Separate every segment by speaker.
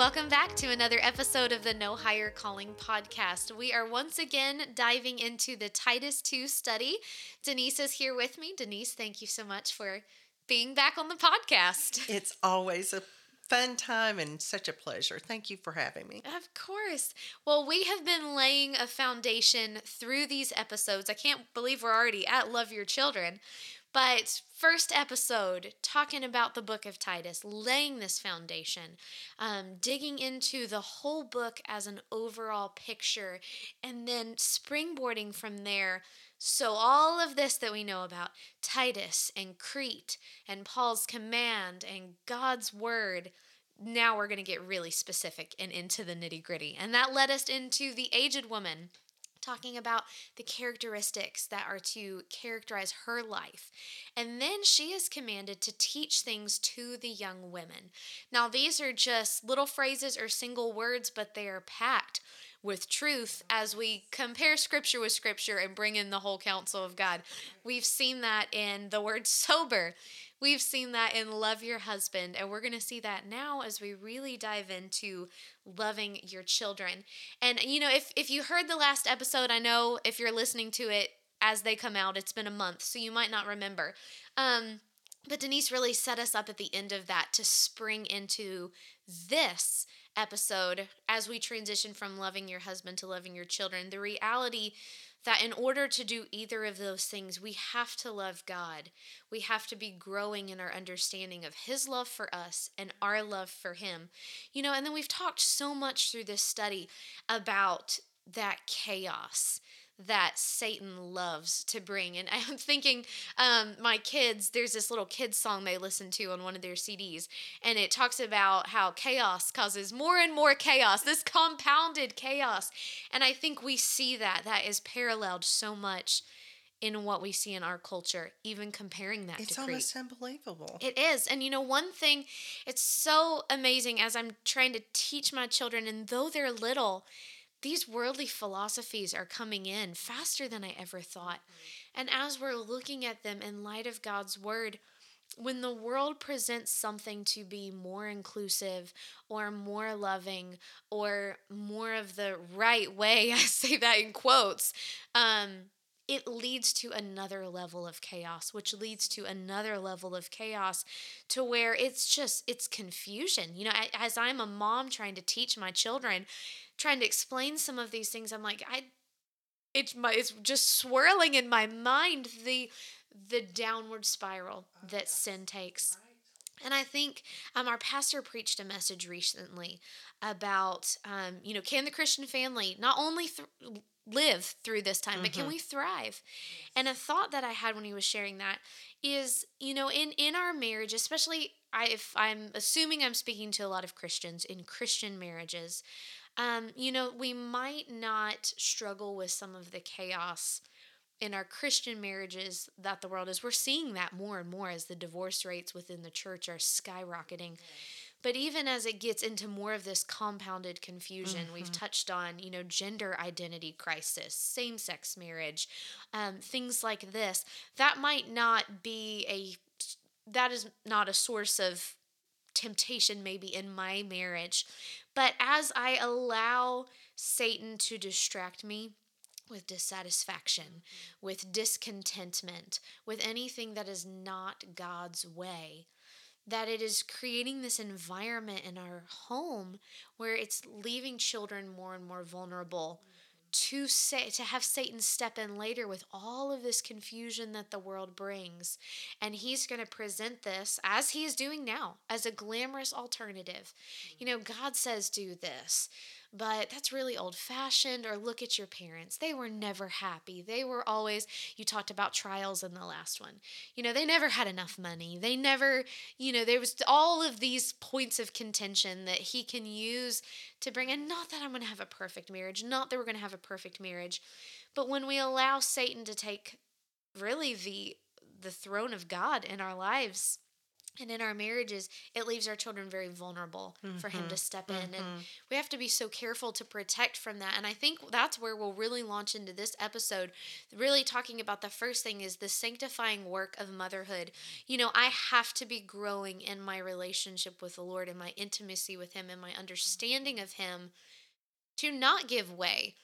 Speaker 1: Welcome back to another episode of the No Higher Calling podcast. We are once again diving into the Titus 2 study. Denise is here with me. Denise, thank you so much for being back on the podcast.
Speaker 2: It's always a fun time and such a pleasure. Thank you for having me.
Speaker 1: Of course. Well, we have been laying a foundation through these episodes. I can't believe we're already at Love Your Children. But first episode, talking about the book of Titus, laying this foundation, um, digging into the whole book as an overall picture, and then springboarding from there. So, all of this that we know about Titus and Crete and Paul's command and God's word now we're going to get really specific and into the nitty gritty. And that led us into the aged woman talking about the characteristics that are to characterize her life. And then she is commanded to teach things to the young women. Now, these are just little phrases or single words, but they are packed with truth as we compare scripture with scripture and bring in the whole counsel of God. We've seen that in the word sober. We've seen that in Love Your Husband, and we're going to see that now as we really dive into loving your children. And, you know, if, if you heard the last episode, I know if you're listening to it as they come out, it's been a month, so you might not remember. Um, but Denise really set us up at the end of that to spring into this episode as we transition from loving your husband to loving your children. The reality that in order to do either of those things, we have to love God. We have to be growing in our understanding of His love for us and our love for Him. You know, and then we've talked so much through this study about that chaos that Satan loves to bring. And I'm thinking, um, my kids, there's this little kids song they listen to on one of their CDs, and it talks about how chaos causes more and more chaos, this compounded chaos. And I think we see that, that is paralleled so much in what we see in our culture, even comparing that
Speaker 2: it's
Speaker 1: to
Speaker 2: Crete. It's almost unbelievable.
Speaker 1: It is. And you know, one thing, it's so amazing as I'm trying to teach my children, and though they're little, these worldly philosophies are coming in faster than I ever thought. And as we're looking at them in light of God's word, when the world presents something to be more inclusive or more loving or more of the right way, I say that in quotes, um, it leads to another level of chaos, which leads to another level of chaos to where it's just, it's confusion. You know, as I'm a mom trying to teach my children, trying to explain some of these things, I'm like, I, it's my, it's just swirling in my mind the, the downward spiral that sin takes. And I think um, our pastor preached a message recently about, um, you know, can the Christian family not only th- live through this time, mm-hmm. but can mm-hmm. we thrive? And a thought that I had when he was sharing that is, you know, in in our marriage, especially I, if I'm assuming I'm speaking to a lot of Christians in Christian marriages, um, you know, we might not struggle with some of the chaos in our Christian marriages that the world is. We're seeing that more and more as the divorce rates within the church are skyrocketing. But even as it gets into more of this compounded confusion, mm-hmm. we've touched on, you know, gender identity crisis, same sex marriage, um, things like this. That might not be a, that is not a source of temptation maybe in my marriage. But as I allow Satan to distract me, with dissatisfaction, with discontentment, with anything that is not God's way, that it is creating this environment in our home where it's leaving children more and more vulnerable to say to have Satan step in later with all of this confusion that the world brings and he's going to present this as he is doing now as a glamorous alternative. You mm-hmm. know, God says do this but that's really old fashioned. Or look at your parents. They were never happy. They were always, you talked about trials in the last one. You know, they never had enough money. They never, you know, there was all of these points of contention that he can use to bring in. Not that I'm going to have a perfect marriage, not that we're going to have a perfect marriage, but when we allow Satan to take really the the throne of God in our lives and in our marriages it leaves our children very vulnerable for him to mm-hmm. step in. And mm-hmm. we have to be so careful to protect from that. And i think that's where we'll really launch into this episode really talking about the first thing is the sanctifying work of motherhood. You know i have to be growing in my relationship with the lord and my intimacy with him and my understanding of him to not give way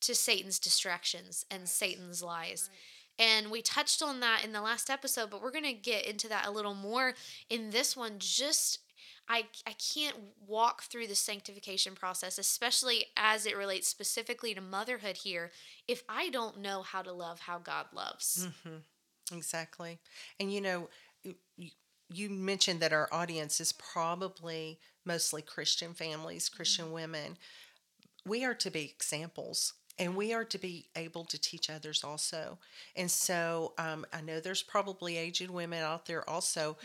Speaker 1: to satan's distractions and satan's lies and we touched on that in the last episode, but we're going to get into that a little more in this one. Just I I can't walk through the sanctification process, especially as it relates specifically to motherhood here, if I don't know how to love how God loves.
Speaker 2: Mm-hmm. Exactly. And you know, you, you mentioned that our audience is probably mostly Christian families, Christian women. We are to be examples and we are to be able to teach others also. And so um, I know there's probably aged women out there also.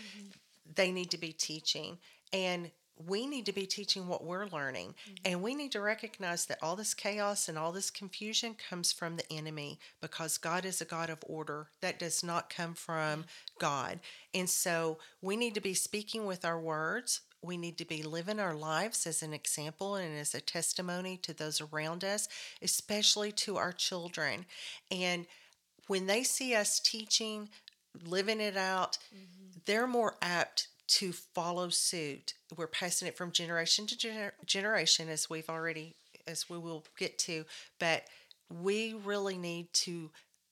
Speaker 2: They need to be teaching. And we need to be teaching what we're learning. And we need to recognize that all this chaos and all this confusion comes from the enemy because God is a God of order. That does not come from God. And so we need to be speaking with our words. We need to be living our lives as an example and as a testimony to those around us, especially to our children. And when they see us teaching, living it out, mm-hmm. they're more apt to follow suit. We're passing it from generation to gener- generation, as we've already, as we will get to, but we really need to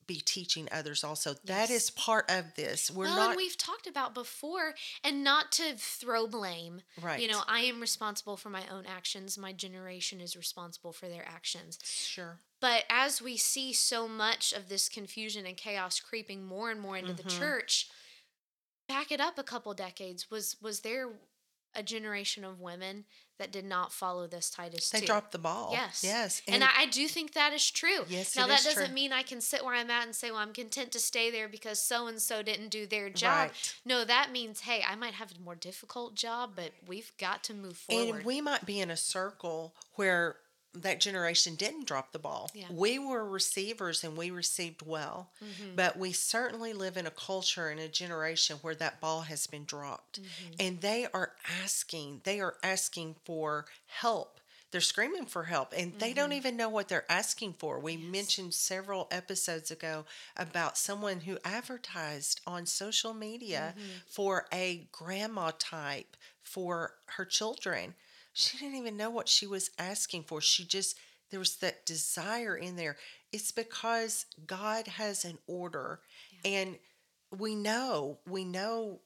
Speaker 2: be teaching others also. That is part of this. We're
Speaker 1: well,
Speaker 2: not
Speaker 1: and we've talked about before, and not to throw blame.
Speaker 2: Right.
Speaker 1: You know, I am responsible for my own actions. My generation is responsible for their actions.
Speaker 2: sure.
Speaker 1: But as we see so much of this confusion and chaos creeping more and more into the
Speaker 2: Mm-hmm.
Speaker 1: church, back it up a couple decades. Was was there a generation of women that did not follow this Titus
Speaker 2: They
Speaker 1: 2?
Speaker 2: dropped the ball.
Speaker 1: Yes.
Speaker 2: Yes.
Speaker 1: And, I, I do think that is true.
Speaker 2: Yes,
Speaker 1: now that doesn't
Speaker 2: true.
Speaker 1: mean I can sit where I'm at and say, well, I'm content to stay there because so and so didn't do their job.
Speaker 2: Right.
Speaker 1: No, that means, hey, I might have a more difficult job, but we've got to move forward.
Speaker 2: And we might be in a circle where that generation didn't drop the ball.
Speaker 1: Yeah.
Speaker 2: We were receivers and we received well,
Speaker 1: Mm-hmm.
Speaker 2: but we certainly live in a culture and a generation where that ball has been dropped.
Speaker 1: Mm-hmm.
Speaker 2: And they are asking, they are asking for help. They're screaming for help and they don't
Speaker 1: Mm-hmm.
Speaker 2: even know what they're asking for. We mentioned several episodes ago about someone who advertised on social media
Speaker 1: Mm-hmm.
Speaker 2: for a grandma type for her children. She didn't even know what she was asking for. She just, there was that desire in there. It's because God has an order and we know, we know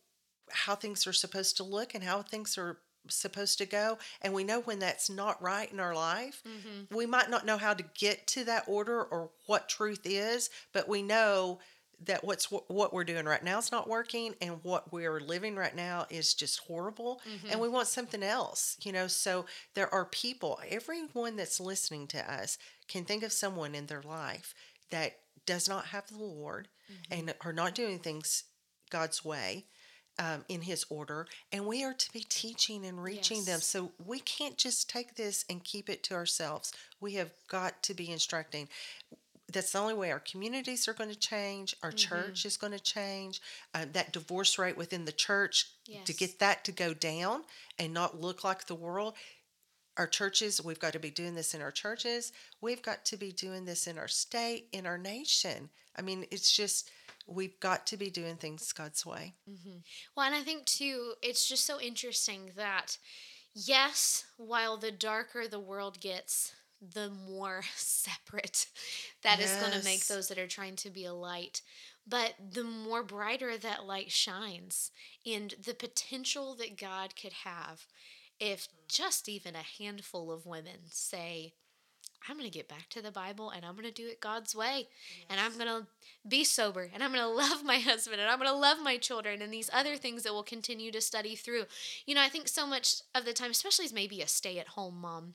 Speaker 2: how things are supposed to look and how things are supposed to go and we know when that's not right in our life
Speaker 1: Mm-hmm.
Speaker 2: we might not know how to get to that order or what truth is but we know that what's what we're doing right now is not working and what we're living right now is just horrible and we want something else you know? So there are people everyone that's listening to us can think of someone in their life that does not have the lord and are not doing things god's way um, in his order and we are to be teaching and reaching them. So we can't just take this and keep it to ourselves. We have got to be instructing that's the only way our communities are going to change our church is going to change uh, that divorce rate within the church to get that to go down and not look like the world. Our churches we've got to be doing this in our churches. We've got to be doing this in our state in our nation. I mean it's just we've got to be doing things god's way.
Speaker 1: Well, and I think too, it's just so interesting that, yes, while the darker the world gets, the more separate that is going to make those that are trying to be a light. But the more brighter that light shines, and the potential that God could have if just even a handful of women say, I'm going to get back to the Bible and I'm going to do it God's way. And I'm going to be sober and I'm going to love my husband and I'm going to love my children and these other things that we'll continue to study through. You know, I think so much of the time, especially as maybe a stay at home mom,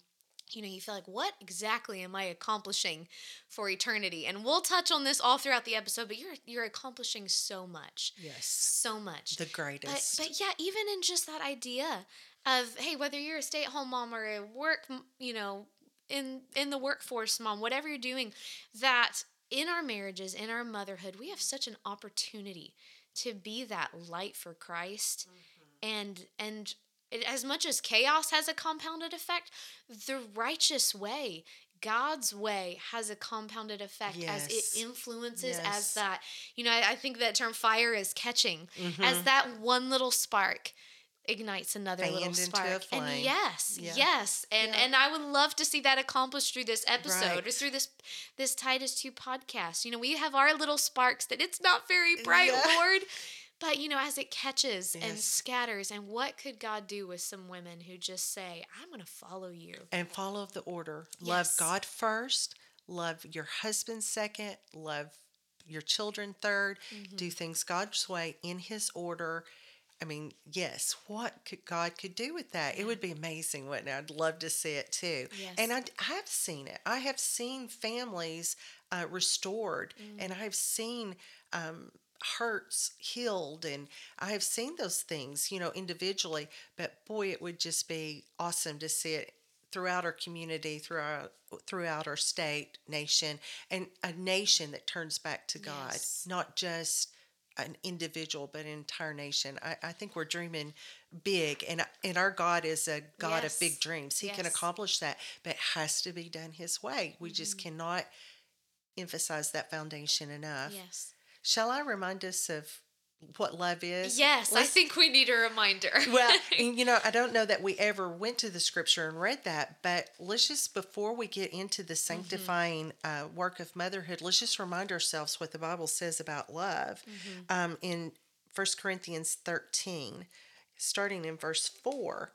Speaker 1: you know, you feel like, what exactly am I accomplishing for eternity? And we'll touch on this all throughout the episode, but you're you're accomplishing so much.
Speaker 2: yes
Speaker 1: So much.
Speaker 2: the greatest
Speaker 1: but yeah, even in just that idea of hey, whether you're a stay-at-home mom or a work, you know, in in the workforce mom, whatever you're doing, that in our marriages, in our motherhood, we have such an opportunity to be that light for Christ. Mm-hmm. And and as much as chaos has a compounded effect, the righteous way God's way has a compounded effect yes. as it influences yes. as that. You know, I, I, think that term fire is catching mm-hmm. as that one little spark ignites another Fanned little spark. And yes, yeah. yes. And yeah. and I would love to see that accomplished through this episode right. or through this this Titus 2 podcast. You know, we have our little sparks that it's not very bright, yeah. Lord. But you know, as it catches yes. and scatters, and what could God do with some women who just say, I'm going to follow you?
Speaker 2: And follow the order. Yes. Love God first, love your husband second, love your children 3rd mm-hmm. do things God's way in His order. I mean, yes, what could God could do with that? It would be amazing, wouldn't it? I'd love to see it too. Yes. And I, I have seen it. I have seen families uh, restored, mm. and I've seen um, hurts healed and i have seen those things you know individually but boy it would just be awesome to see it throughout our community throughout throughout our state nation and a nation that turns back to god yes. not just an individual but an entire nation I, I think we're dreaming big and and our god is a god yes. of big dreams he yes. can accomplish that but it has to be done his way we mm-hmm. just cannot emphasize that foundation enough
Speaker 1: yes
Speaker 2: Shall I remind us of what love is?
Speaker 1: Yes, Let's, I think we need a reminder.
Speaker 2: well, you know, I don't know that we ever went to the scripture and read that, but let's just, before we get into the mm-hmm. sanctifying mm-hmm. uh, work of motherhood, let's just remind ourselves what the Bible says about love mm-hmm. um, in 1 Corinthians 13, starting in verse 4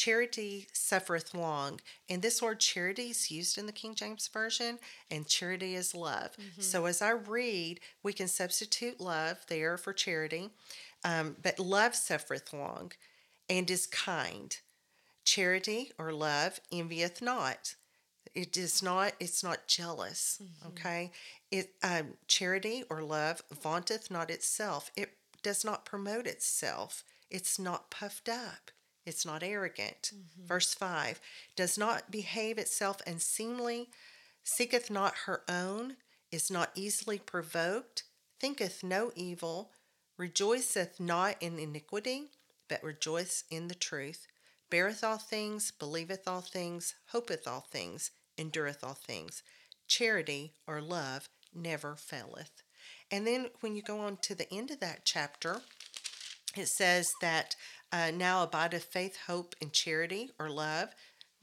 Speaker 2: charity suffereth long. And this word charity is used in the King James Version, and charity is love. Mm-hmm. So as I read, we can substitute love there for charity. Um, but love suffereth long and is kind. Charity or love envieth not. It is not, it's not jealous. Mm-hmm. Okay. It um, charity or love vaunteth not itself. It does not promote itself. It's not puffed up. It's not arrogant. Mm-hmm. Verse 5 does not behave itself unseemly, seeketh not her own, is not easily provoked, thinketh no evil, rejoiceth not in iniquity, but rejoiceth in the truth, beareth all things, believeth all things, hopeth all things, endureth all things. Charity or love never faileth. And then when you go on to the end of that chapter, it says that uh, now abideth faith, hope, and charity or love.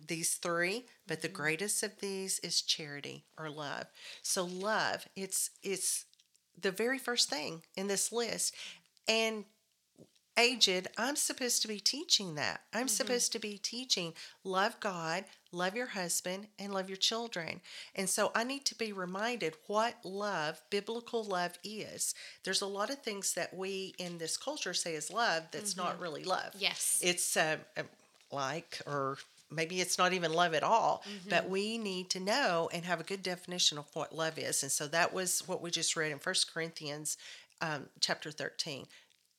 Speaker 2: These three, but the mm-hmm. greatest of these is charity or love. So love, it's it's the very first thing in this list. And aged, I'm supposed to be teaching that. I'm mm-hmm. supposed to be teaching love God, love your husband, and love your children. And so I need to be reminded what love, biblical love, is. There's a lot of things that we in this culture say is love that's mm-hmm. not really love.
Speaker 1: Yes.
Speaker 2: It's uh, like, or maybe it's not even love at all, mm-hmm. but we need to know and have a good definition of what love is. And so that was what we just read in First Corinthians um, chapter 13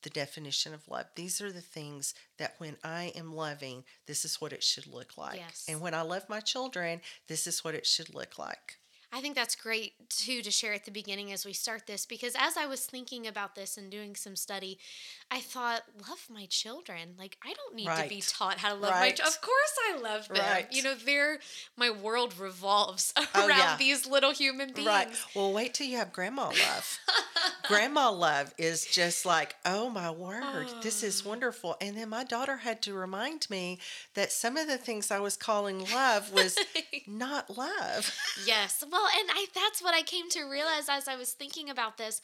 Speaker 2: the definition of love. These are the things that when I am loving, this is what it should look like. Yes. And when I love my children, this is what it should look like.
Speaker 1: I think that's great too to share at the beginning as we start this because as I was thinking about this and doing some study, I thought, love my children. Like I don't need right. to be taught how to love right. my children. Of course I love them. Right. You know, they're my world revolves oh, around yeah. these little human beings. Right.
Speaker 2: Well, wait till you have grandma love. grandma love is just like, oh my word, oh. this is oh. wonderful. And then my daughter had to remind me that some of the things I was calling love was not love.
Speaker 1: yes. Well, and I that's what I came to realize as I was thinking about this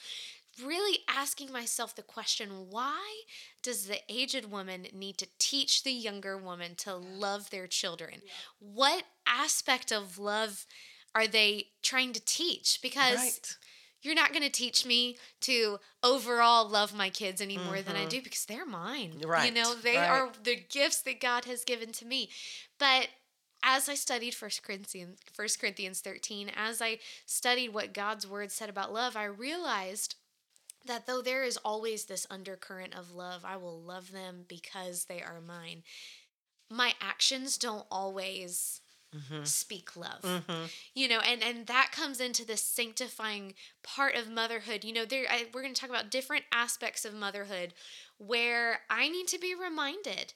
Speaker 1: really asking myself the question why does the aged woman need to teach the younger woman to love their children? Yeah. What aspect of love are they trying to teach? Because right. you're not going to teach me to overall love my kids any more mm-hmm. than I mm-hmm. do because they're mine. Right. You know, they right. are the gifts that God has given to me. But as I studied 1 Corinthians, 1 Corinthians 13, as I studied what God's word said about love, I realized that though there is always this undercurrent of love, I will love them because they are mine. My actions don't always mm-hmm. speak love. Mm-hmm. You know and and that comes into the sanctifying part of motherhood. You know there I, we're going to talk about different aspects of motherhood where i need to be reminded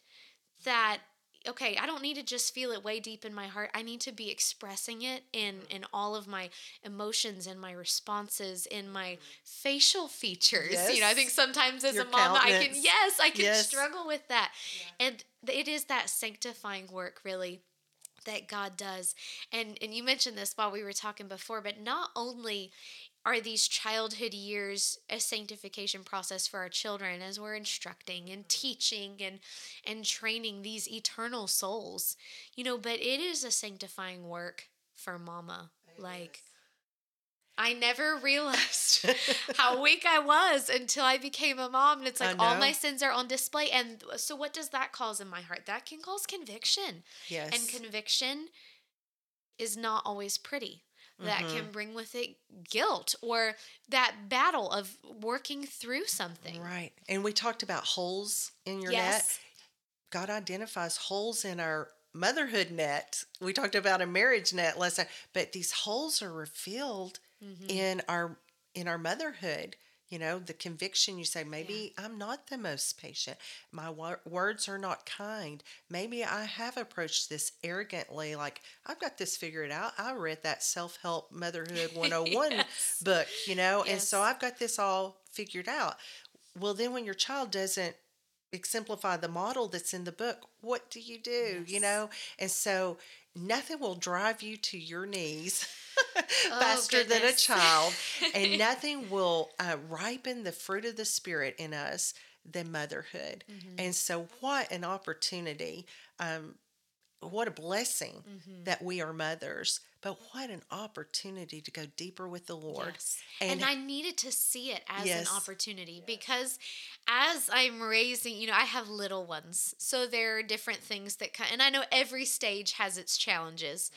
Speaker 1: that okay i don't need to just feel it way deep in my heart. I need to be expressing it in mm-hmm. in all of my emotions and my responses in my mm-hmm. facial features you know i think sometimes as
Speaker 2: Your
Speaker 1: a mom i can yes i can
Speaker 2: Yes.
Speaker 1: struggle with that. And it is that sanctifying work really that God does. And and you mentioned this while we were talking before, but not only are these childhood years a sanctification process for our children as we're instructing and teaching and and training these eternal souls. You know, but it is a sanctifying work for mama. Like I never realized how weak I was until I became a mom. And it's like all my sins are on display. And so, what does that cause in my heart? That can cause conviction.
Speaker 2: Yes.
Speaker 1: And conviction is not always pretty. That
Speaker 2: Mm-hmm.
Speaker 1: can bring with it guilt or that battle of working through something.
Speaker 2: right. And we talked about holes in your net. God identifies holes in our motherhood net. We talked about a marriage net last time, but these holes are revealed
Speaker 1: Mhm.
Speaker 2: in our in our motherhood. You know, the conviction you say, maybe I'm not the most patient. My wor- words are not kind. Maybe I have approached this arrogantly, like I've got this figured out. I read that self help motherhood 101
Speaker 1: Yes.
Speaker 2: book, you know, and so I've got this all figured out. Well, then when your child doesn't exemplify the model that's in the book, what do you do? You know? And so nothing will drive you to your knees
Speaker 1: Oh,
Speaker 2: faster than a child, and nothing will uh, ripen the fruit of the Spirit in us than motherhood.
Speaker 1: Mm-hmm.
Speaker 2: And so, what an opportunity! Um, what a blessing
Speaker 1: Mm-hmm.
Speaker 2: that we are mothers, but what an opportunity to go deeper with the Lord.
Speaker 1: Yes. And,
Speaker 2: And-
Speaker 1: I needed to see it as
Speaker 2: Yes.
Speaker 1: an opportunity because as I'm raising, you know, I have little ones. So there are different things that kind and I know every stage has its challenges,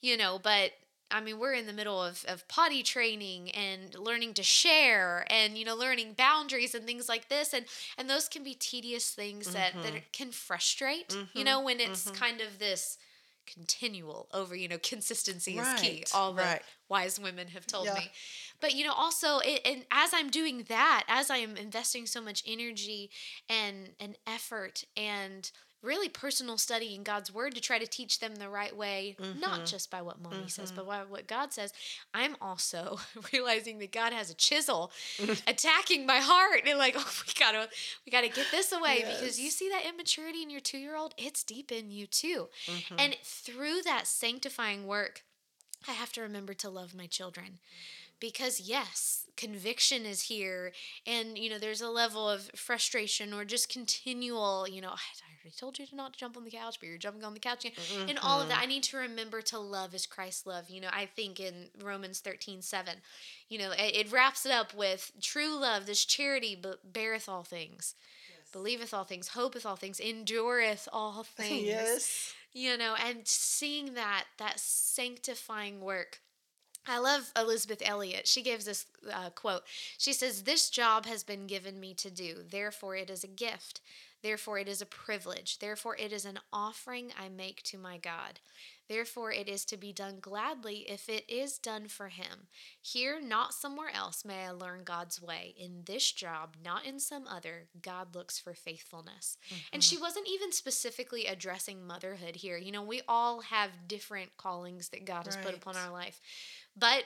Speaker 1: you know, but I mean, we're in the middle of, of potty training and learning to share and, you know, learning boundaries and things like this. And, and those can be tedious things that,
Speaker 2: Mm-hmm.
Speaker 1: that can frustrate, you know, when it's kind of this continual over, you know, consistency is key.
Speaker 2: Right,
Speaker 1: All the
Speaker 2: right.
Speaker 1: wise women have told
Speaker 2: Yeah.
Speaker 1: me. But you know, also, it, and as I'm doing that, as I am investing so much energy and and effort and really personal study in God's word to try to teach them the right way, not mm-hmm. just by what mommy says, but mm-hmm. by what God says, I'm also realizing that God has a chisel attacking my heart and like, oh, we gotta we gotta get this away because you see that immaturity in your two year old, it's deep in you too. Mm-hmm. And through that sanctifying work, I have to remember to love my children because yes conviction is here and you know there's a level of frustration or just continual you know i Told you to not jump on the couch but you're jumping on the couch again and all of that i need to remember to love as christ loved you know i think in romans 13 7 you know it, it wraps it up with true love this charity beareth all things believeth all things hopeth all things endureth all things
Speaker 2: Yes.
Speaker 1: you know and seeing that that sanctifying work I love Elisabeth Elliot. She gives this uh, quote. She says, This job has been given me to do. Therefore, it is a gift. Therefore, it is a privilege. Therefore, it is an offering I make to my God. Therefore, it is to be done gladly if it is done for Him. Here, not somewhere else, may I learn God's way. In this job, not in some other, God looks for faithfulness. And she mm-hmm. wasn't even specifically addressing motherhood here. You know, we all have different callings that God has put upon our life. But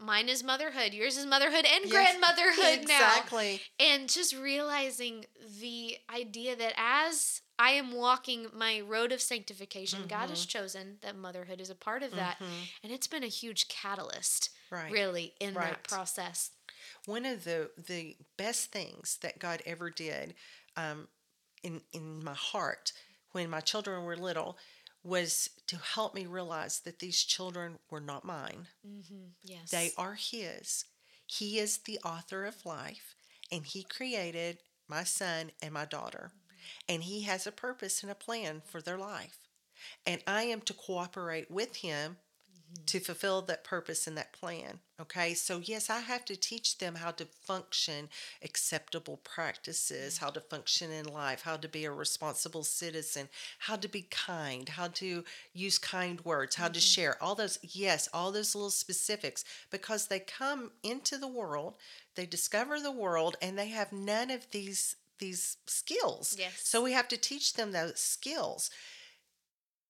Speaker 1: mine is motherhood, yours is motherhood and
Speaker 2: Yes,
Speaker 1: grandmotherhood now.
Speaker 2: Exactly.
Speaker 1: And just realizing the idea that as I am walking my road of sanctification, God has
Speaker 2: Mm-hmm.
Speaker 1: chosen that motherhood is a part of that. And it's been a huge catalyst,
Speaker 2: Right.
Speaker 1: really, in
Speaker 2: Right.
Speaker 1: that process.
Speaker 2: One of the the best things that God ever did um, in in my heart when my children were little was to help me realize that these children were not mine.
Speaker 1: Mm-hmm, yes.
Speaker 2: They are His. He is the author of life, and He created my son and my daughter. Mm-hmm. And He has a purpose and a plan for their life. And I am to cooperate with Him to fulfill that purpose and that plan. Okay, so yes, I have to teach them how to function acceptable practices, how to function in life, how to be a responsible citizen, how to be kind, how to use kind words, how to mm-hmm. share all those, yes, all those little specifics because they come into the world, they discover the world, and they have none of these these skills.
Speaker 1: Yes.
Speaker 2: So we have to teach them those skills.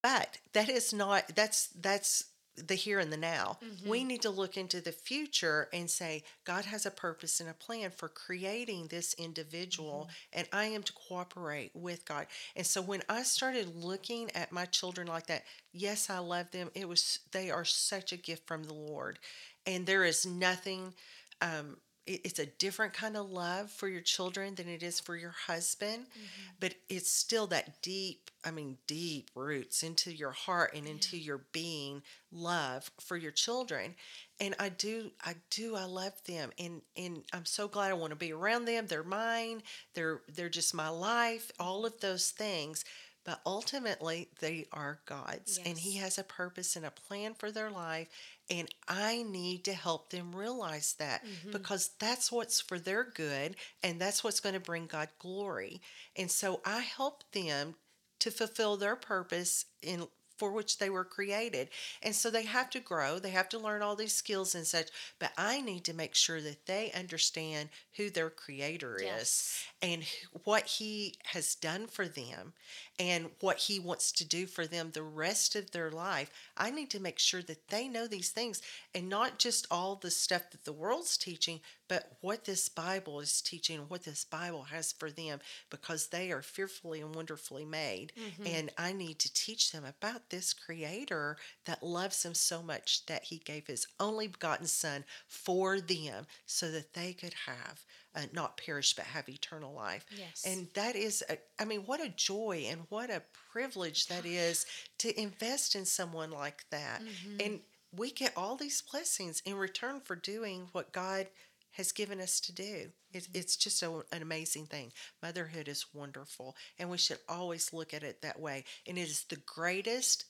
Speaker 2: But that is not that's that's the here and the now. We need to look into the future and say, God has a purpose and a plan for creating this individual, and I am to cooperate with God. And so when I started looking at my children like that, yes, I love them. It was they are such a gift from the Lord, and there is nothing. Um, it's a different kind of love for your children than it is for your husband mm-hmm. but it's still that deep i mean deep roots into your heart and into your being love for your children. And i do i do i love them and and i'm so glad i want to be around them. They're mine they're they're just my life all of those things. But ultimately they are god's and he has a purpose and a plan for their life and i need to help them realize that mm-hmm. because that's what's for their good and that's what's going to bring god glory. And so i help them to fulfill their purpose in for which they were created. And so they have to grow, they have to learn all these skills and such, but I need to make sure that they understand who their creator is and what he has done for them and what he wants to do for them the rest of their life. I need to make sure that they know these things and not just all the stuff that the world's teaching, but what this Bible is teaching, what this Bible has for them, because they are fearfully and wonderfully made. And I need to teach them about this Creator that loves them so much that He gave His only begotten Son for them so that they could have. Uh, not perish but have eternal life.
Speaker 1: Yes.
Speaker 2: And that is, a, I mean, what a joy and what a privilege that is to invest in someone like that. And we get all these blessings in return for doing what God has given us to do. It's, mm-hmm. it's just a, an amazing thing. Motherhood is wonderful, and we should always look at it that way. And it is the greatest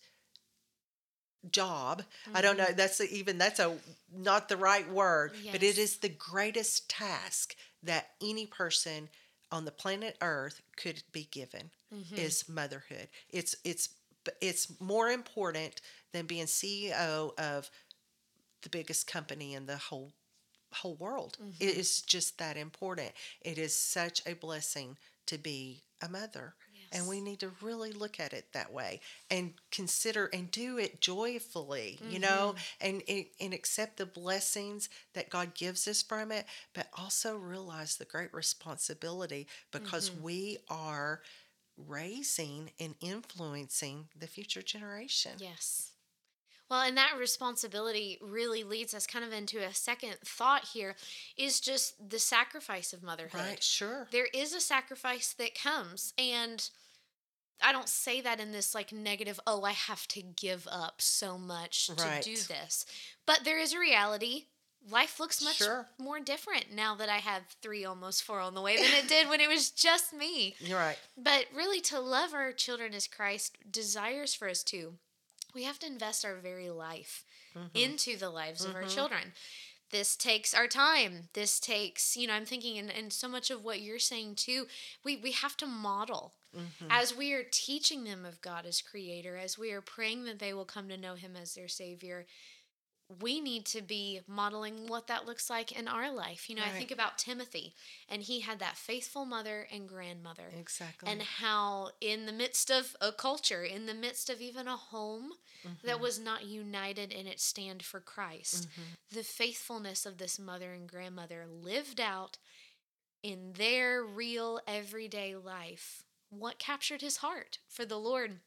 Speaker 2: job. I don't know. Mm-hmm. That's a, even that's a not the right word, but it is the greatest task that any person on the planet Earth could be given mm-hmm. is motherhood. It's it's it's more important than being CEO of the biggest company in the whole whole world. It mm-hmm. is just that important. It is such a blessing to be a mother. And we need to really look at it that way and consider and do it joyfully, you know, mm-hmm. and, and and accept the blessings that God gives us from it, but also realize the great responsibility because mm-hmm. we are raising and influencing the future generation.
Speaker 1: Yes. Well, and that responsibility really leads us kind of into a second thought here is just the sacrifice of motherhood.
Speaker 2: Right, sure.
Speaker 1: There is a sacrifice that comes and I don't say that in this like negative, oh, I have to give up so much to do this. But there is a reality. Life looks much
Speaker 2: Sure.
Speaker 1: more different now that I have three, almost four on the way than it did when it was just me.
Speaker 2: You're right.
Speaker 1: But really, to love our children as Christ desires for us to, we have to invest our very life mm-hmm. into the lives of our mm-hmm. children. This takes our time. This takes, you know, I'm thinking, and, and so much of what you're saying too, we, we have to model. Mm-hmm. As we are teaching them of God as creator, as we are praying that they will come to know him as their savior, we need to be modeling what that looks like in our life. You know, I think about Timothy, and he had that faithful mother and grandmother
Speaker 2: Exactly.
Speaker 1: and how in the midst of a culture in the midst of even a home that
Speaker 2: Mm-hmm.
Speaker 1: was not united in its stand for christ the faithfulness of this mother and grandmother lived out in their real everyday life what captured his heart for the lord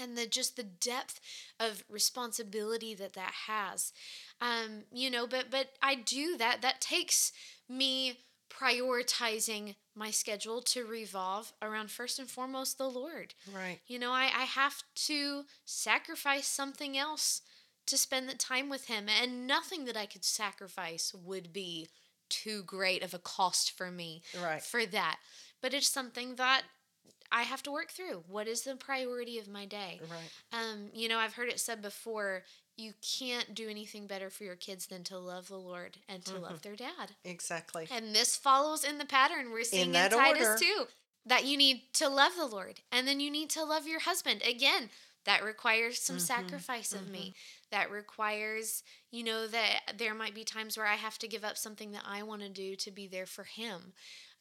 Speaker 1: and the just the depth of responsibility that that has um you know but but i do that that takes me prioritizing my schedule to revolve around first and foremost the lord
Speaker 2: right.
Speaker 1: you know i i have to sacrifice something else to spend the time with him and nothing that i could sacrifice would be too great of a cost for me
Speaker 2: Right.
Speaker 1: for that but it's something that I have to work through. What is the priority of my day?
Speaker 2: Right.
Speaker 1: Um, you know, I've heard it said before you can't do anything better for your kids than to love the Lord and to
Speaker 2: Mm-hmm.
Speaker 1: love their dad.
Speaker 2: Exactly.
Speaker 1: And this follows in the pattern we're seeing in,
Speaker 2: that
Speaker 1: Titus
Speaker 2: order.
Speaker 1: too. That you need to love the Lord and then you need to love your husband. Again, that requires some
Speaker 2: Mm-hmm.
Speaker 1: sacrifice of me. That requires, you know, that there might be times where I have to give up something that I want to do to be there for him.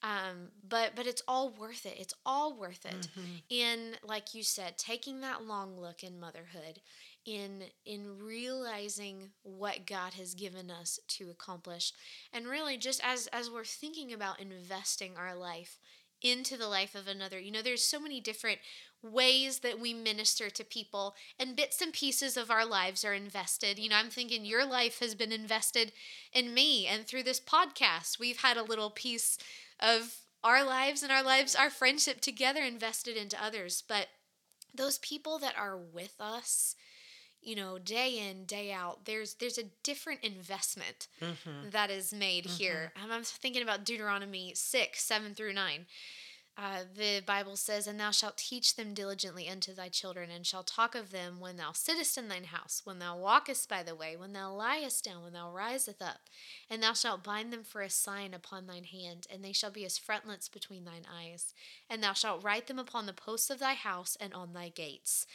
Speaker 1: Um, but but it's all worth it. It's all worth it. In like you said, taking that long look in motherhood, in in realizing what God has given us to accomplish, and really just as as we're thinking about investing our life into the life of another. You know, there's so many different ways that we minister to people and bits and pieces of our lives are invested. You know, I'm thinking your life has been invested in me and through this podcast, we've had a little piece of our lives and our lives, our friendship together invested into others. But those people that are with us, you know, day in, day out, there's there's a different investment that is made here. Um, I'm thinking about Deuteronomy 6, 7 through 9. Uh, the Bible says, And thou shalt teach them diligently unto thy children, and shalt talk of them when thou sittest in thine house, when thou walkest by the way, when thou liest down, when thou risest up. And thou shalt bind them for a sign upon thine hand, and they shall be as frontlets between thine eyes. And thou shalt write them upon the posts of thy house and on thy gates.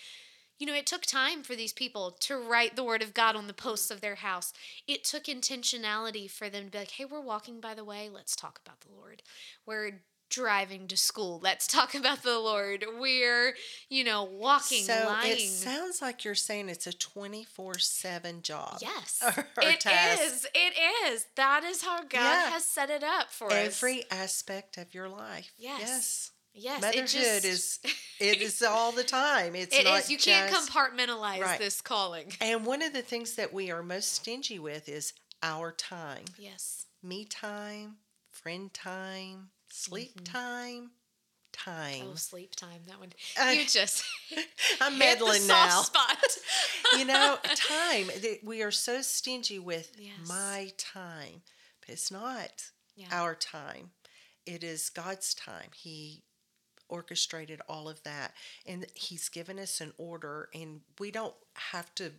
Speaker 1: You know, it took time for these people to write the word of God on the posts of their house. It took intentionality for them to be like, hey, we're walking by the way, let's talk about the Lord. We're driving to school, let's talk about the Lord. We're, you know, walking,
Speaker 2: so
Speaker 1: lying.
Speaker 2: it sounds like you're saying it's a 24-7 job.
Speaker 1: Yes,
Speaker 2: Or- or
Speaker 1: it
Speaker 2: task.
Speaker 1: is. It is. That is how God
Speaker 2: Yeah.
Speaker 1: has set it up for us.
Speaker 2: Every aspect of your life.
Speaker 1: Yes.
Speaker 2: Yes.
Speaker 1: Yes, it just,
Speaker 2: is it is all the time. It's
Speaker 1: It
Speaker 2: not
Speaker 1: is. You can't compartmentalize
Speaker 2: Right.
Speaker 1: this calling.
Speaker 2: And one of the things that we are most stingy with is our time.
Speaker 1: Yes.
Speaker 2: Me time, friend time, sleep time, time.
Speaker 1: Mm-hmm. Oh, sleep time. That one.
Speaker 2: I-
Speaker 1: you just
Speaker 2: I'm meddling now.
Speaker 1: spot.
Speaker 2: you know, time. We are so stingy with
Speaker 1: Yes.
Speaker 2: my time, but it's not
Speaker 1: Yeah.
Speaker 2: our time. It is God's time. He orchestrated all of that, and He's given us an order, and we don't have to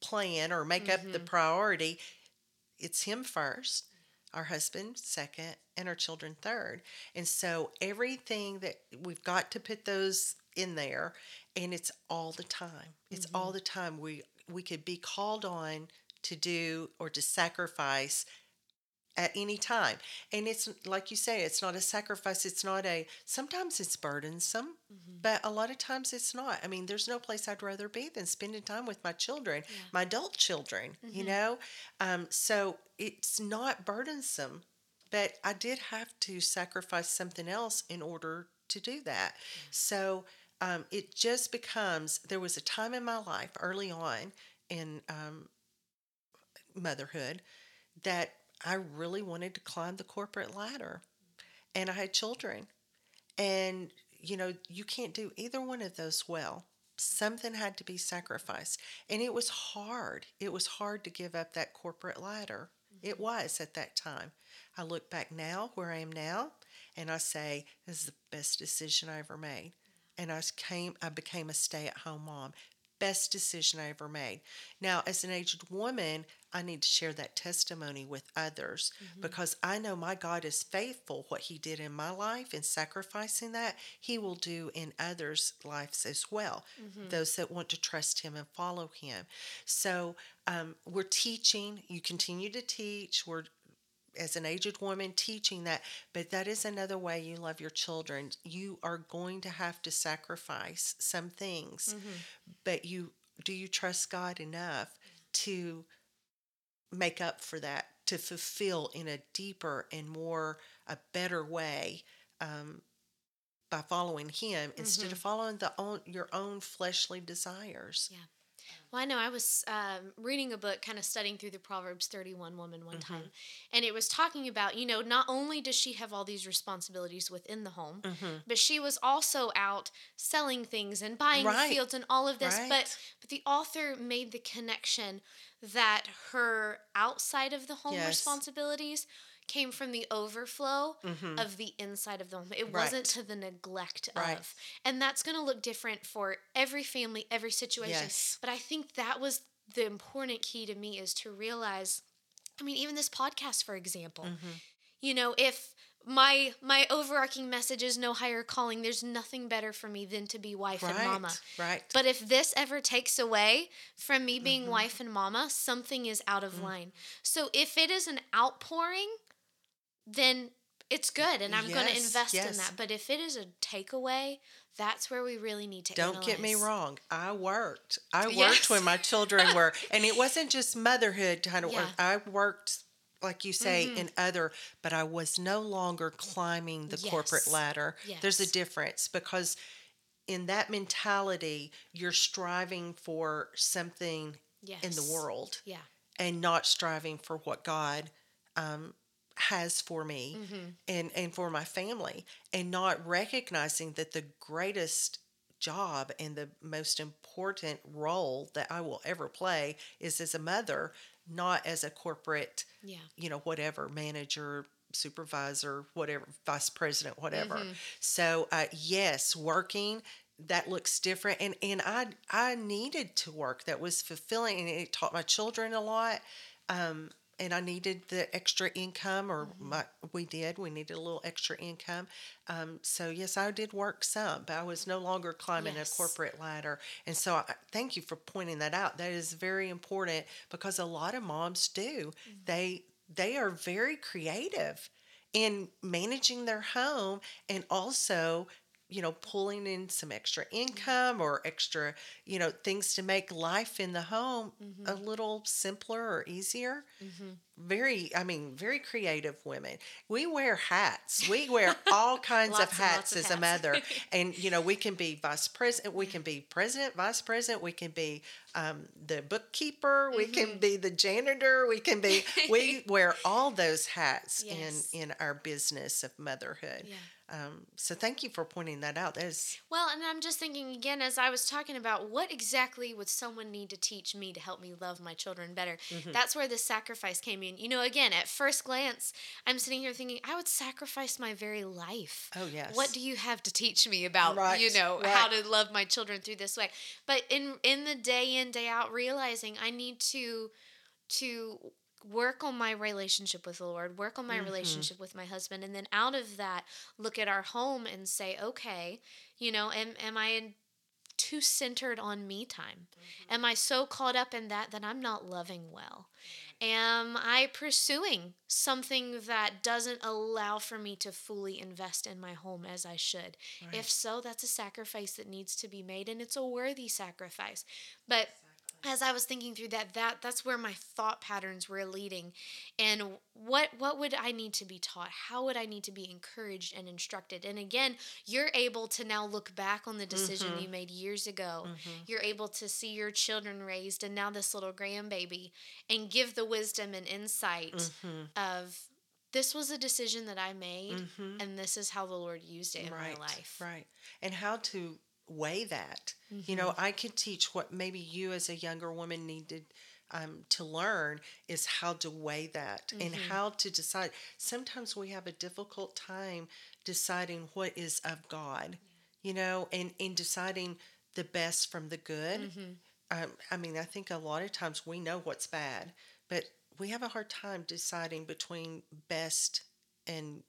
Speaker 2: plan or make up the
Speaker 1: Mhm.
Speaker 2: priority. It's Him first, our husband second, and our children third. And so everything that we've got to put those in there, and it's all the time. It's all the time. We we could be called on to do or to sacrifice at any time. And it's like you say, it's not a sacrifice. It's not a, sometimes it's burdensome, but a lot of times it's not. I mean, there's no place I'd rather be than spending time with my children, my adult children, you know? Um, so it's not burdensome, but I did have to sacrifice something else in order to do that. So um, it just becomes, there was a time in my life early on in um, motherhood that I really wanted to climb the corporate ladder. And I had children. And, you know, you can't do either one of those well. Something had to be sacrificed. And it was hard. It was hard to give up that corporate ladder. Mm-hmm. It was at that time. I look back now where I am now and I say, this is the best decision I ever made. And I came I became a stay-at-home mom best decision I ever made. Now, as an aged woman, I need to share that testimony with others because I know my God is faithful. What He did in my life in sacrificing that, He will do in others' lives as well, those that want to trust Him and follow Him. So, um, we're teaching, you continue to teach. We're as an aged woman teaching that, but that is another way you love your children. You are going to have to sacrifice some things, but you do you trust God enough to make up for that, to fulfill in a deeper and more a better way um, by following Him instead of following the own your own fleshly desires.
Speaker 1: Yeah. Mm-hmm. Well, I know I was um, reading a book, kind of studying through the Proverbs 31 woman one mm-hmm. time, and it was talking about, you know, not only does she have all these responsibilities within the home, mm-hmm. but she was also out selling things and buying
Speaker 2: Right.
Speaker 1: fields and all of this.
Speaker 2: Right.
Speaker 1: But but the author made the connection that her outside of the home
Speaker 2: Yes.
Speaker 1: responsibilities came from the overflow of the inside of the home. It
Speaker 2: Mm-hmm. Right.
Speaker 1: wasn't to the neglect
Speaker 2: Right.
Speaker 1: of. And that's going to look different for every family, every situation.
Speaker 2: Yes.
Speaker 1: But I think that was the important key to me is to realize I mean, even this podcast, for example,
Speaker 2: Mm-hmm.
Speaker 1: you know, if my my overarching message is no higher calling, there's nothing better for me than to be wife
Speaker 2: right.
Speaker 1: and mama.
Speaker 2: Right.
Speaker 1: But if this ever takes away from me
Speaker 2: Mm-hmm.
Speaker 1: being wife and mama, something is out of line. So if it is an outpouring, then it's good and I'm going to
Speaker 2: Yes,
Speaker 1: invest in that. But if it is a takeaway, that's where we really need to
Speaker 2: Don't get me wrong. I worked. I worked
Speaker 1: Yes.
Speaker 2: when my children were, and it wasn't just motherhood kind of work. I worked, like you say,
Speaker 1: Mhm.
Speaker 2: in other, but I was no longer climbing the corporate
Speaker 1: Yes.
Speaker 2: ladder. There's a difference because in that mentality, you're striving for something
Speaker 1: Yes.
Speaker 2: in the world
Speaker 1: Yeah.
Speaker 2: and not striving for what God um, has for me
Speaker 1: Mm-hmm.
Speaker 2: and, and for my family, and not recognizing that the greatest job and the most important role that I will ever play is as a mother, not as a corporate,
Speaker 1: Yeah.
Speaker 2: you know, whatever manager, supervisor, whatever, vice president, whatever.
Speaker 1: Mhm.
Speaker 2: So uh, yes, working that looks different, and and I I needed to work. That was fulfilling, and it taught my children a lot. Um, and I needed the extra income, or my we did. We needed a little extra income. Um, so yes, I did work some, but I was no longer climbing
Speaker 1: Yes.
Speaker 2: a corporate ladder. And so I thank you for pointing that out. That is very important because a lot of moms do. They they are very creative in managing their home and also you know pulling in some extra income or extra you know things to make life in the home a mm-hmm. little simpler or easier mm-hmm. Very i mean very creative women we wear hats we wear all kinds of hats
Speaker 1: of
Speaker 2: as a mother and you know we can be vice president we can be president vice president we can be um, the bookkeeper we
Speaker 1: Mm-hmm.
Speaker 2: can be the janitor we can be we wear all those hats
Speaker 1: Yes.
Speaker 2: in in our business of motherhood
Speaker 1: Yeah.
Speaker 2: um, so thank you for pointing that out is
Speaker 1: Well, and I'm just thinking again as I was talking about what exactly would someone need to teach me to help me love my children better.
Speaker 2: Mm-hmm.
Speaker 1: That's where the sacrifice came You know, again, at first glance, I'm sitting here thinking I would sacrifice my very life.
Speaker 2: oh yes
Speaker 1: What do you have to teach me about,
Speaker 2: Right,
Speaker 1: you know,
Speaker 2: right.
Speaker 1: how to love my children through this way? But in in the day in day out realizing I need to to work on my relationship with the Lord, work on my
Speaker 2: Mm-hmm.
Speaker 1: relationship with my husband, and then out of that, look at our home and say, okay, you know, am am I in too centered on me time?
Speaker 2: Mm-hmm.
Speaker 1: Am I so caught up in that that I'm not loving well? Am I pursuing something that doesn't allow for me to fully invest in my home as I should?
Speaker 2: Right.
Speaker 1: If so, that's a sacrifice that needs to be made and it's a worthy sacrifice. But as I was thinking through that, that that's where my thought patterns were leading, and what what would I need to be taught? How would I need to be encouraged and instructed? And again, you're able to now look back on the decision
Speaker 2: Mm-hmm.
Speaker 1: you made years ago. You're able to see your children raised, and now this little grandbaby, and give the wisdom and insight
Speaker 2: Mm-hmm.
Speaker 1: of this was a decision that I made, and this is how the Lord used it in
Speaker 2: right
Speaker 1: my life.
Speaker 2: right and how to weigh that you
Speaker 1: Mm-hmm.
Speaker 2: know i could teach what maybe you as a younger woman needed um, to learn is how to weigh that and
Speaker 1: Mm-hmm.
Speaker 2: how to decide sometimes we have a difficult time deciding what is of god you know and in deciding the best from the good
Speaker 1: Mm-hmm.
Speaker 2: um, i mean i think a lot of times we know what's bad but we have a hard time deciding between best and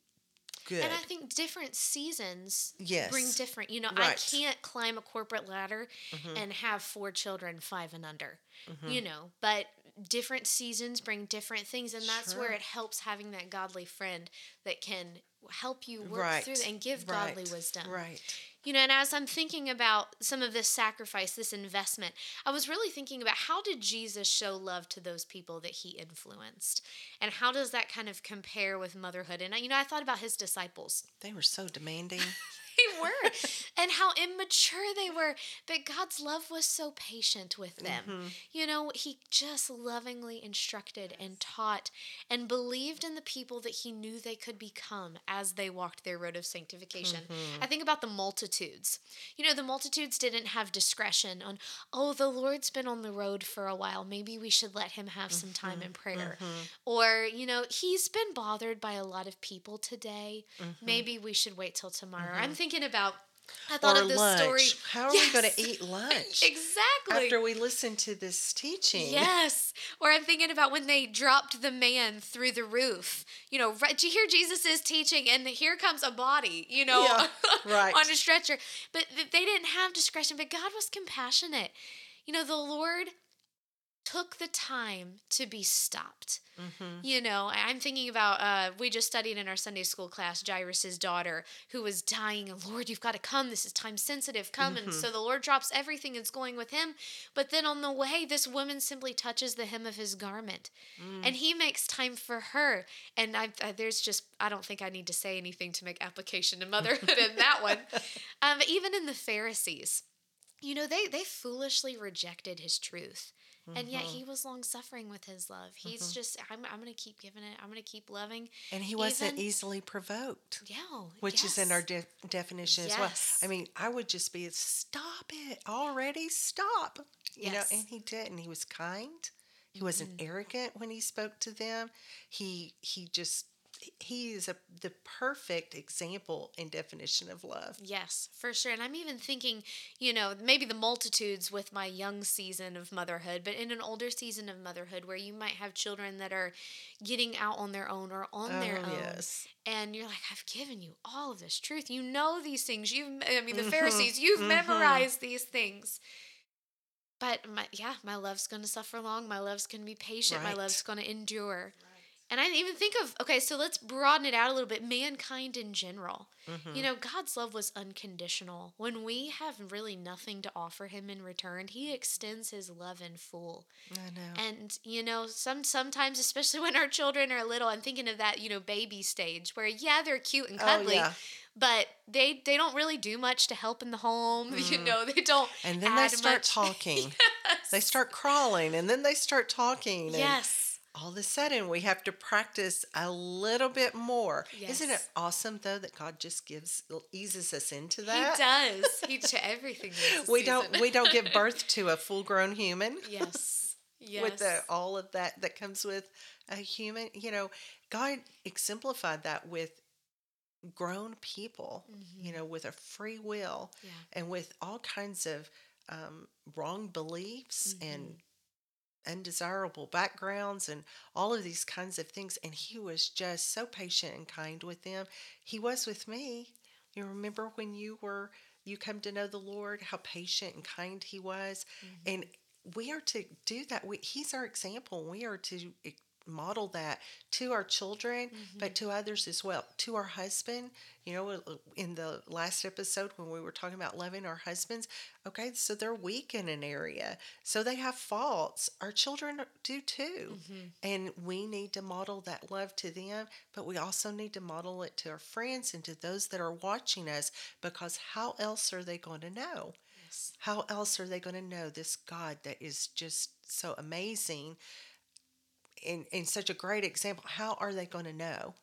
Speaker 2: good
Speaker 1: And I think different seasons
Speaker 2: Yes.
Speaker 1: bring different. You know, I
Speaker 2: Right. Mm-hmm.
Speaker 1: can't climb a corporate ladder and have four children, five and under. You know, but different seasons bring different things, and that's where it helps having that godly friend that can help you work
Speaker 2: right
Speaker 1: through and give
Speaker 2: right,
Speaker 1: godly wisdom.
Speaker 2: right
Speaker 1: You know, and as I'm thinking about some of this sacrifice, this investment, I was really thinking about how did Jesus show love to those people that he influenced? And how does that kind of compare with motherhood? And, I- you know, I thought about his disciples.
Speaker 2: They were so demanding.
Speaker 1: Were, and how immature they were. But God's love was so patient with them.
Speaker 2: Mm-hmm.
Speaker 1: You know, He just lovingly instructed and taught and believed in the people that He knew they could become as they walked their road of sanctification.
Speaker 2: Mm-hmm.
Speaker 1: I think about the multitudes. You know, the multitudes didn't have discretion on, oh, the Lord's been on the road for a while. Maybe we should let Him have some time
Speaker 2: Mm-hmm.
Speaker 1: in prayer. Or, you know, He's been bothered by a lot of people today.
Speaker 2: Mm-hmm.
Speaker 1: Maybe we should wait till tomorrow. I'm thinking about I thought
Speaker 2: or
Speaker 1: of this
Speaker 2: lunch.
Speaker 1: story.
Speaker 2: How are we going to eat lunch
Speaker 1: exactly.
Speaker 2: after we listen to this teaching?
Speaker 1: Yes. Or I'm thinking about when they dropped the man through the roof. You know, right, do you hear Jesus' teaching and here comes a body, you know,
Speaker 2: Yeah, right.
Speaker 1: on a stretcher. But they didn't have discretion, but God was compassionate. You know, the Lord took the time to be stopped.
Speaker 2: Mm-hmm.
Speaker 1: You know, I'm thinking about uh, we just studied in our Sunday school class Jairus's daughter who was dying. And Lord, you've got to come. This is time sensitive. Come. And so the Lord drops everything and's going with him. But then on the way, this woman simply touches the hem of his garment, and he makes time for her. And I, I there's just I don't think I need to say anything to make application to motherhood in that one. Um, but even in the Pharisees, you know, they they foolishly rejected his truth. And yet
Speaker 2: Mm-hmm.
Speaker 1: he was long suffering with his love. He's just, I'm, I'm going to keep giving it. I'm going to keep loving.
Speaker 2: And he wasn't
Speaker 1: Even-
Speaker 2: easily provoked.
Speaker 1: Yeah.
Speaker 2: which is in our de- definition as well. I mean, I would just be, stop it already, stop. You know, and he didn't. He was kind. He wasn't arrogant when he spoke to them. He he just he is a the perfect example and definition of love.
Speaker 1: Yes, for sure. And I'm even thinking, you know, maybe the multitudes with my young season of motherhood, but in an older season of motherhood where you might have children that are getting out on their own or on their
Speaker 2: Oh,
Speaker 1: own.
Speaker 2: yes.
Speaker 1: And you're like, I've given you all of this truth. You know these things. You've, I mean, the Pharisees, you've
Speaker 2: mhm.
Speaker 1: memorized these things. But my, yeah, my love's going to suffer long. My love's going to be patient. My love's going to endure. And I even think of, okay, so let's broaden it out a little bit. Mankind in general.
Speaker 2: Mm-hmm.
Speaker 1: You know, God's love was unconditional. When we have really nothing to offer him in return, he extends his love in full.
Speaker 2: I know.
Speaker 1: And you know, some sometimes especially when our children are little, I'm thinking of that, you know, baby stage where yeah, they're cute and
Speaker 2: Oh,
Speaker 1: cuddly,
Speaker 2: yeah.
Speaker 1: but they they don't really do much to help in the home. You know, they don't
Speaker 2: Mm. And then they start
Speaker 1: much.
Speaker 2: talking.
Speaker 1: Yes.
Speaker 2: They start crawling and then they start talking. And
Speaker 1: Yes.
Speaker 2: All of a sudden we have to practice a little bit more. Isn't it awesome though that God just gives eases us into that?
Speaker 1: He does. He to everything.
Speaker 2: We don't we don't give birth to a full grown human
Speaker 1: yes. Yes.
Speaker 2: with the all of that that comes with a human. You know, God exemplified that with grown people, you know, with a free will
Speaker 1: Yeah.
Speaker 2: and with all kinds of um, wrong beliefs and undesirable backgrounds and all of these kinds of things. And he was just so patient and kind with them. He was with me. You remember when you were you come to know the Lord, how patient and kind he was, mm-hmm. and we are to do that. We, he's our example. We are to model that to our children, but to others as well. To our husband, you know, uh, in the last episode when we were talking about loving our husbands, okay, so they're weak in an area, so they have faults. Our children do too, and we need to model that love to them, but we also need to model it to our friends and to those that are watching us, because how else are they going to know?
Speaker 1: Yes.
Speaker 2: How else are they going to know this God that is just so amazing and, and such a great example? How are they going to know?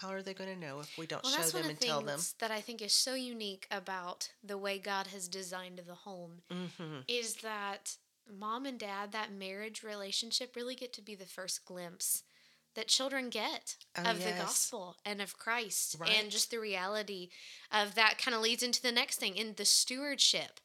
Speaker 2: How are they going to know if we don't
Speaker 1: Well,
Speaker 2: show them and
Speaker 1: the
Speaker 2: tell
Speaker 1: things
Speaker 2: them?
Speaker 1: that I think is so unique about the way God has designed the home
Speaker 2: Mm-hmm.
Speaker 1: is that mom and dad, that marriage relationship, really get to be the first glimpse that children get
Speaker 2: Oh,
Speaker 1: of the gospel and of Christ
Speaker 2: Right.
Speaker 1: and just the reality of that kind of leads into the next thing in the stewardship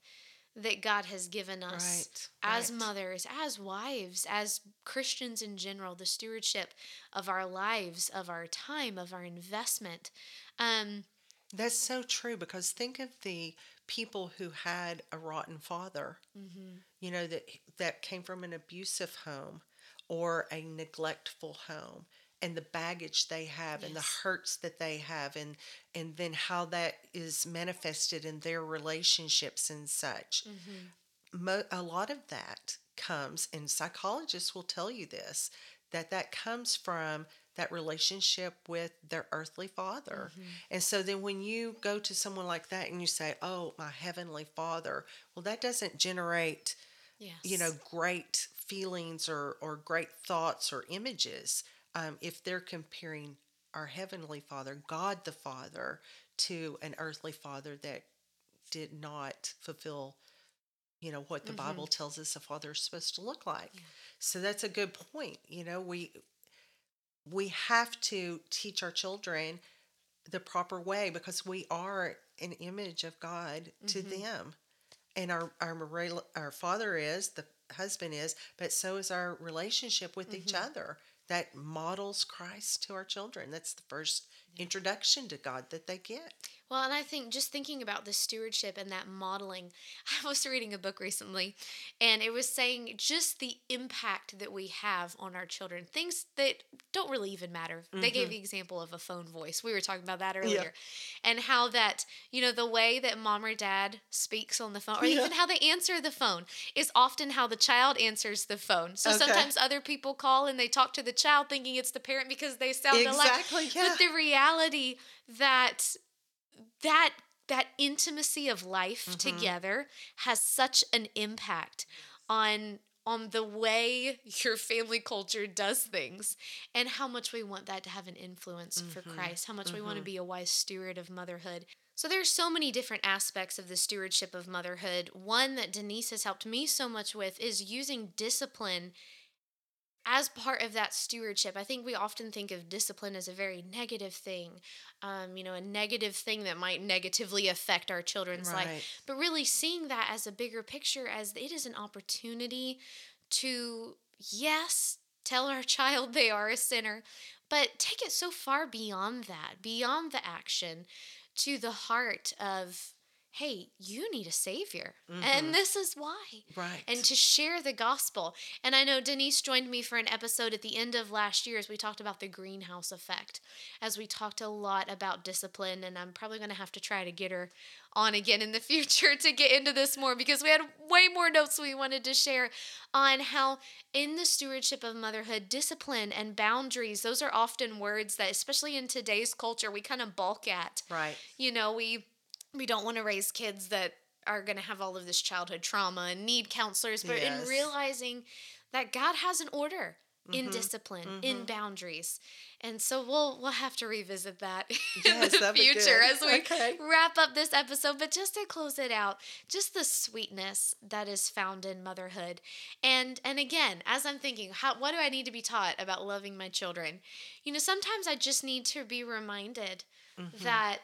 Speaker 1: that God has given us
Speaker 2: Right,
Speaker 1: as
Speaker 2: right.
Speaker 1: mothers, as wives, as Christians in general, the stewardship of our lives, of our time, of our investment. Um,
Speaker 2: That's so true because think of the people who had a rotten father,
Speaker 1: Mm-hmm.
Speaker 2: you know, that that came from an abusive home or a neglectful home and the baggage they have and the hurts that they have and and then how that is manifested in their relationships and such.
Speaker 1: Mm-hmm.
Speaker 2: Mo- a lot of that comes and psychologists will tell you this that that comes from that relationship with their earthly father.
Speaker 1: Mm-hmm.
Speaker 2: And so then when you go to someone like that and you say, "Oh, my heavenly father." Well, that doesn't generate
Speaker 1: yes.
Speaker 2: you know great feelings or or great thoughts or images um, if they're comparing our heavenly father god the father to an earthly father that did not fulfill you know what the mm-hmm. bible tells us a father is supposed to look like. So that's a good point you know we we have to teach our children the proper way because we are an image of God to mm-hmm. them. And our, our our father is, the husband is, but so is our relationship with each mm-hmm. other that models Christ to our children. That's the first introduction to God that they get.
Speaker 1: Well, and I think just thinking about the stewardship and that modeling, I was reading a book recently and it was saying just the impact that we have on our children, things that don't really even matter. They gave the example of a phone voice. We were talking about that earlier. And how that, you know, the way that mom or dad speaks on the phone, or
Speaker 2: Yeah.
Speaker 1: even how they answer the phone, is often how the child answers the phone. So
Speaker 2: Okay.
Speaker 1: sometimes other people call and they talk to the child thinking it's the parent because they sound alike.
Speaker 2: Exactly, yeah.
Speaker 1: But the reality that that that intimacy of life
Speaker 2: Mm-hmm.
Speaker 1: together has such an impact on on the way your family culture does things and how much we want that to have an influence for
Speaker 2: Mm-hmm.
Speaker 1: Christ how much we want to be a wise steward of motherhood. So there's so many different aspects of the stewardship of motherhood. One that Denise has helped me so much with is using discipline as part of that stewardship, I think we often think of discipline as a very negative thing, um, you know, a negative thing that might negatively affect our children's
Speaker 2: Right.
Speaker 1: life. But really seeing that as a bigger picture, as it is an opportunity to, yes, tell our child they are a sinner, but take it so far beyond that, beyond the action, to the heart of, hey, you need a savior. And mm-hmm. this is why
Speaker 2: Right.
Speaker 1: and to share the gospel. And I know Denise joined me for an episode at the end of last year as we talked about the greenhouse effect, as we talked a lot about discipline. And I'm probably going to have to try to get her on again in the future to get into this more because we had way more notes we wanted to share on how, in the stewardship of motherhood, discipline and boundaries, those are often words that, especially in today's culture, we kind of balk at
Speaker 2: right.
Speaker 1: you know we we don't want to raise kids that are going to have all of this childhood trauma and need counselors but
Speaker 2: Yes.
Speaker 1: in realizing that god has an order in discipline in boundaries. And so we'll we'll have to revisit that in the future as we
Speaker 2: Okay.
Speaker 1: wrap up this episode. But just to close it out just the sweetness that is found in motherhood. And and again as i'm thinking how what do i need to be taught about loving my children? You know sometimes i just need to be reminded
Speaker 2: Mm-hmm.
Speaker 1: that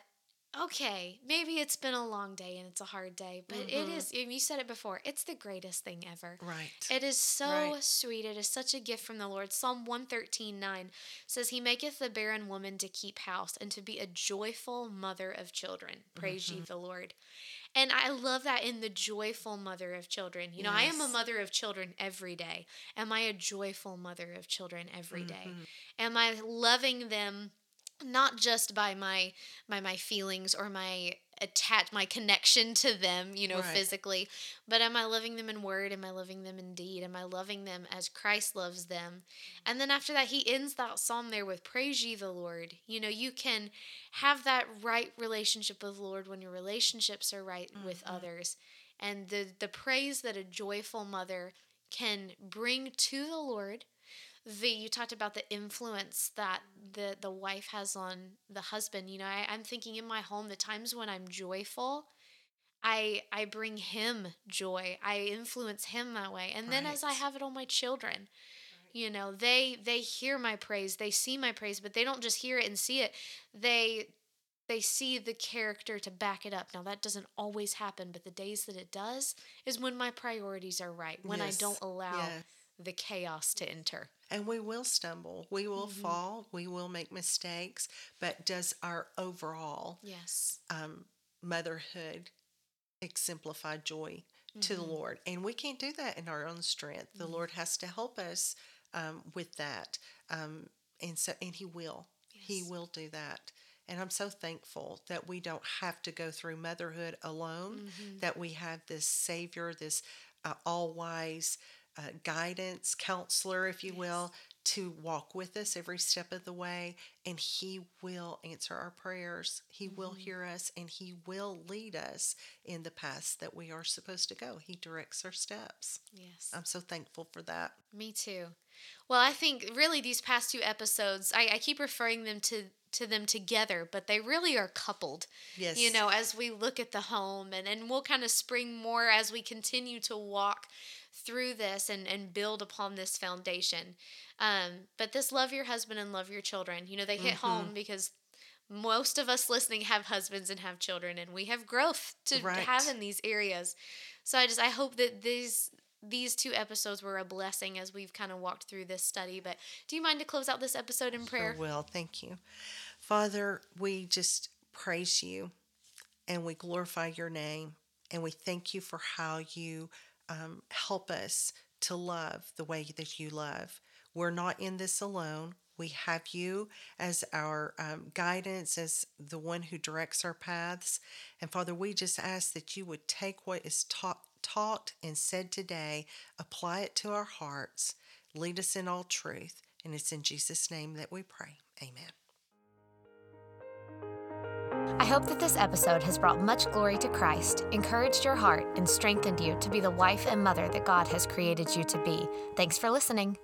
Speaker 1: okay maybe it's been a long day and it's a hard day but it is and you said it before it's the greatest thing ever
Speaker 2: Right.
Speaker 1: it is so
Speaker 2: Right.
Speaker 1: sweet. It is such a gift from the Lord. Psalm 113 9 says, He maketh the barren woman to keep house and to be a joyful mother of children. Praise ye the Lord. And I love that in the joyful mother of children. You know, I am a mother of children every day. Am I a joyful mother of children every day?
Speaker 2: Mm-hmm.
Speaker 1: Am I loving them? Not just by my by my feelings or my attach my connection to them you know
Speaker 2: Right.
Speaker 1: physically but am i loving them in word? Am i loving them in deed? Am i loving them as christ loves them? And then after that he ends that psalm there with praise ye the lord. You know you can have that right relationship with the lord when your relationships are right with mm-hmm. others. And the the praise that a joyful mother can bring to the lord the you talked about the influence that the the wife has on the husband you know I, i'm thinking in my home the times when i'm joyful i i bring him joy i influence him that way and then as i have it on my children you know they they hear my praise they see my praise but they don't just hear it and see it they they see the character to back it up. Now that doesn't always happen but the days that it does is when my priorities are right when i don't allow
Speaker 2: Yes.
Speaker 1: The chaos to enter
Speaker 2: And we will stumble. We will
Speaker 1: Mm-hmm.
Speaker 2: fall. We will make mistakes. But does our overall
Speaker 1: yes
Speaker 2: um, motherhood exemplify joy to
Speaker 1: Mm-hmm.
Speaker 2: the Lord? And we can't do that in our own strength. The Lord has to help us um, with that. Um, and so, and He will. He will do that. And I'm so thankful that we don't have to go through motherhood alone,
Speaker 1: Mm-hmm.
Speaker 2: that we have this Savior, this uh, all wise uh, guidance, counselor, if you will, to walk with us every step of the way. And He will answer our prayers. He will
Speaker 1: Mm-hmm.
Speaker 2: hear us and He will lead us in the paths that we are supposed to go. He directs our steps.
Speaker 1: yes
Speaker 2: I'm so thankful for that.
Speaker 1: Me too. Well, I think really these past two episodes, I, I keep referring them to to them together, but they really are coupled.
Speaker 2: Yes.
Speaker 1: You know, as we look at the home and, and we'll kind of spring more as we continue to walk through this and, and build upon this foundation. Um, but this love your husband and love your children, you know, they hit home because most of us listening have husbands and have children and we have growth to
Speaker 2: Right.
Speaker 1: have in these areas. So I just I hope that these these two episodes were a blessing as we've kind of walked through this study. But do you mind to close out this episode in prayer?
Speaker 2: Sure will. Thank you. Father, we just praise you and we glorify your name and we thank you for how you um, help us to love the way that you love. We're not in this alone. We have you as our um, guidance, as the one who directs our paths. And Father, we just ask that you would take what is taught, taught and said today, apply it to our hearts, lead us in all truth. And it's in Jesus' name that we pray. Amen.
Speaker 1: I hope that this episode has brought much glory to Christ, encouraged your heart, and strengthened you to be the wife and mother that God has created you to be. Thanks for listening.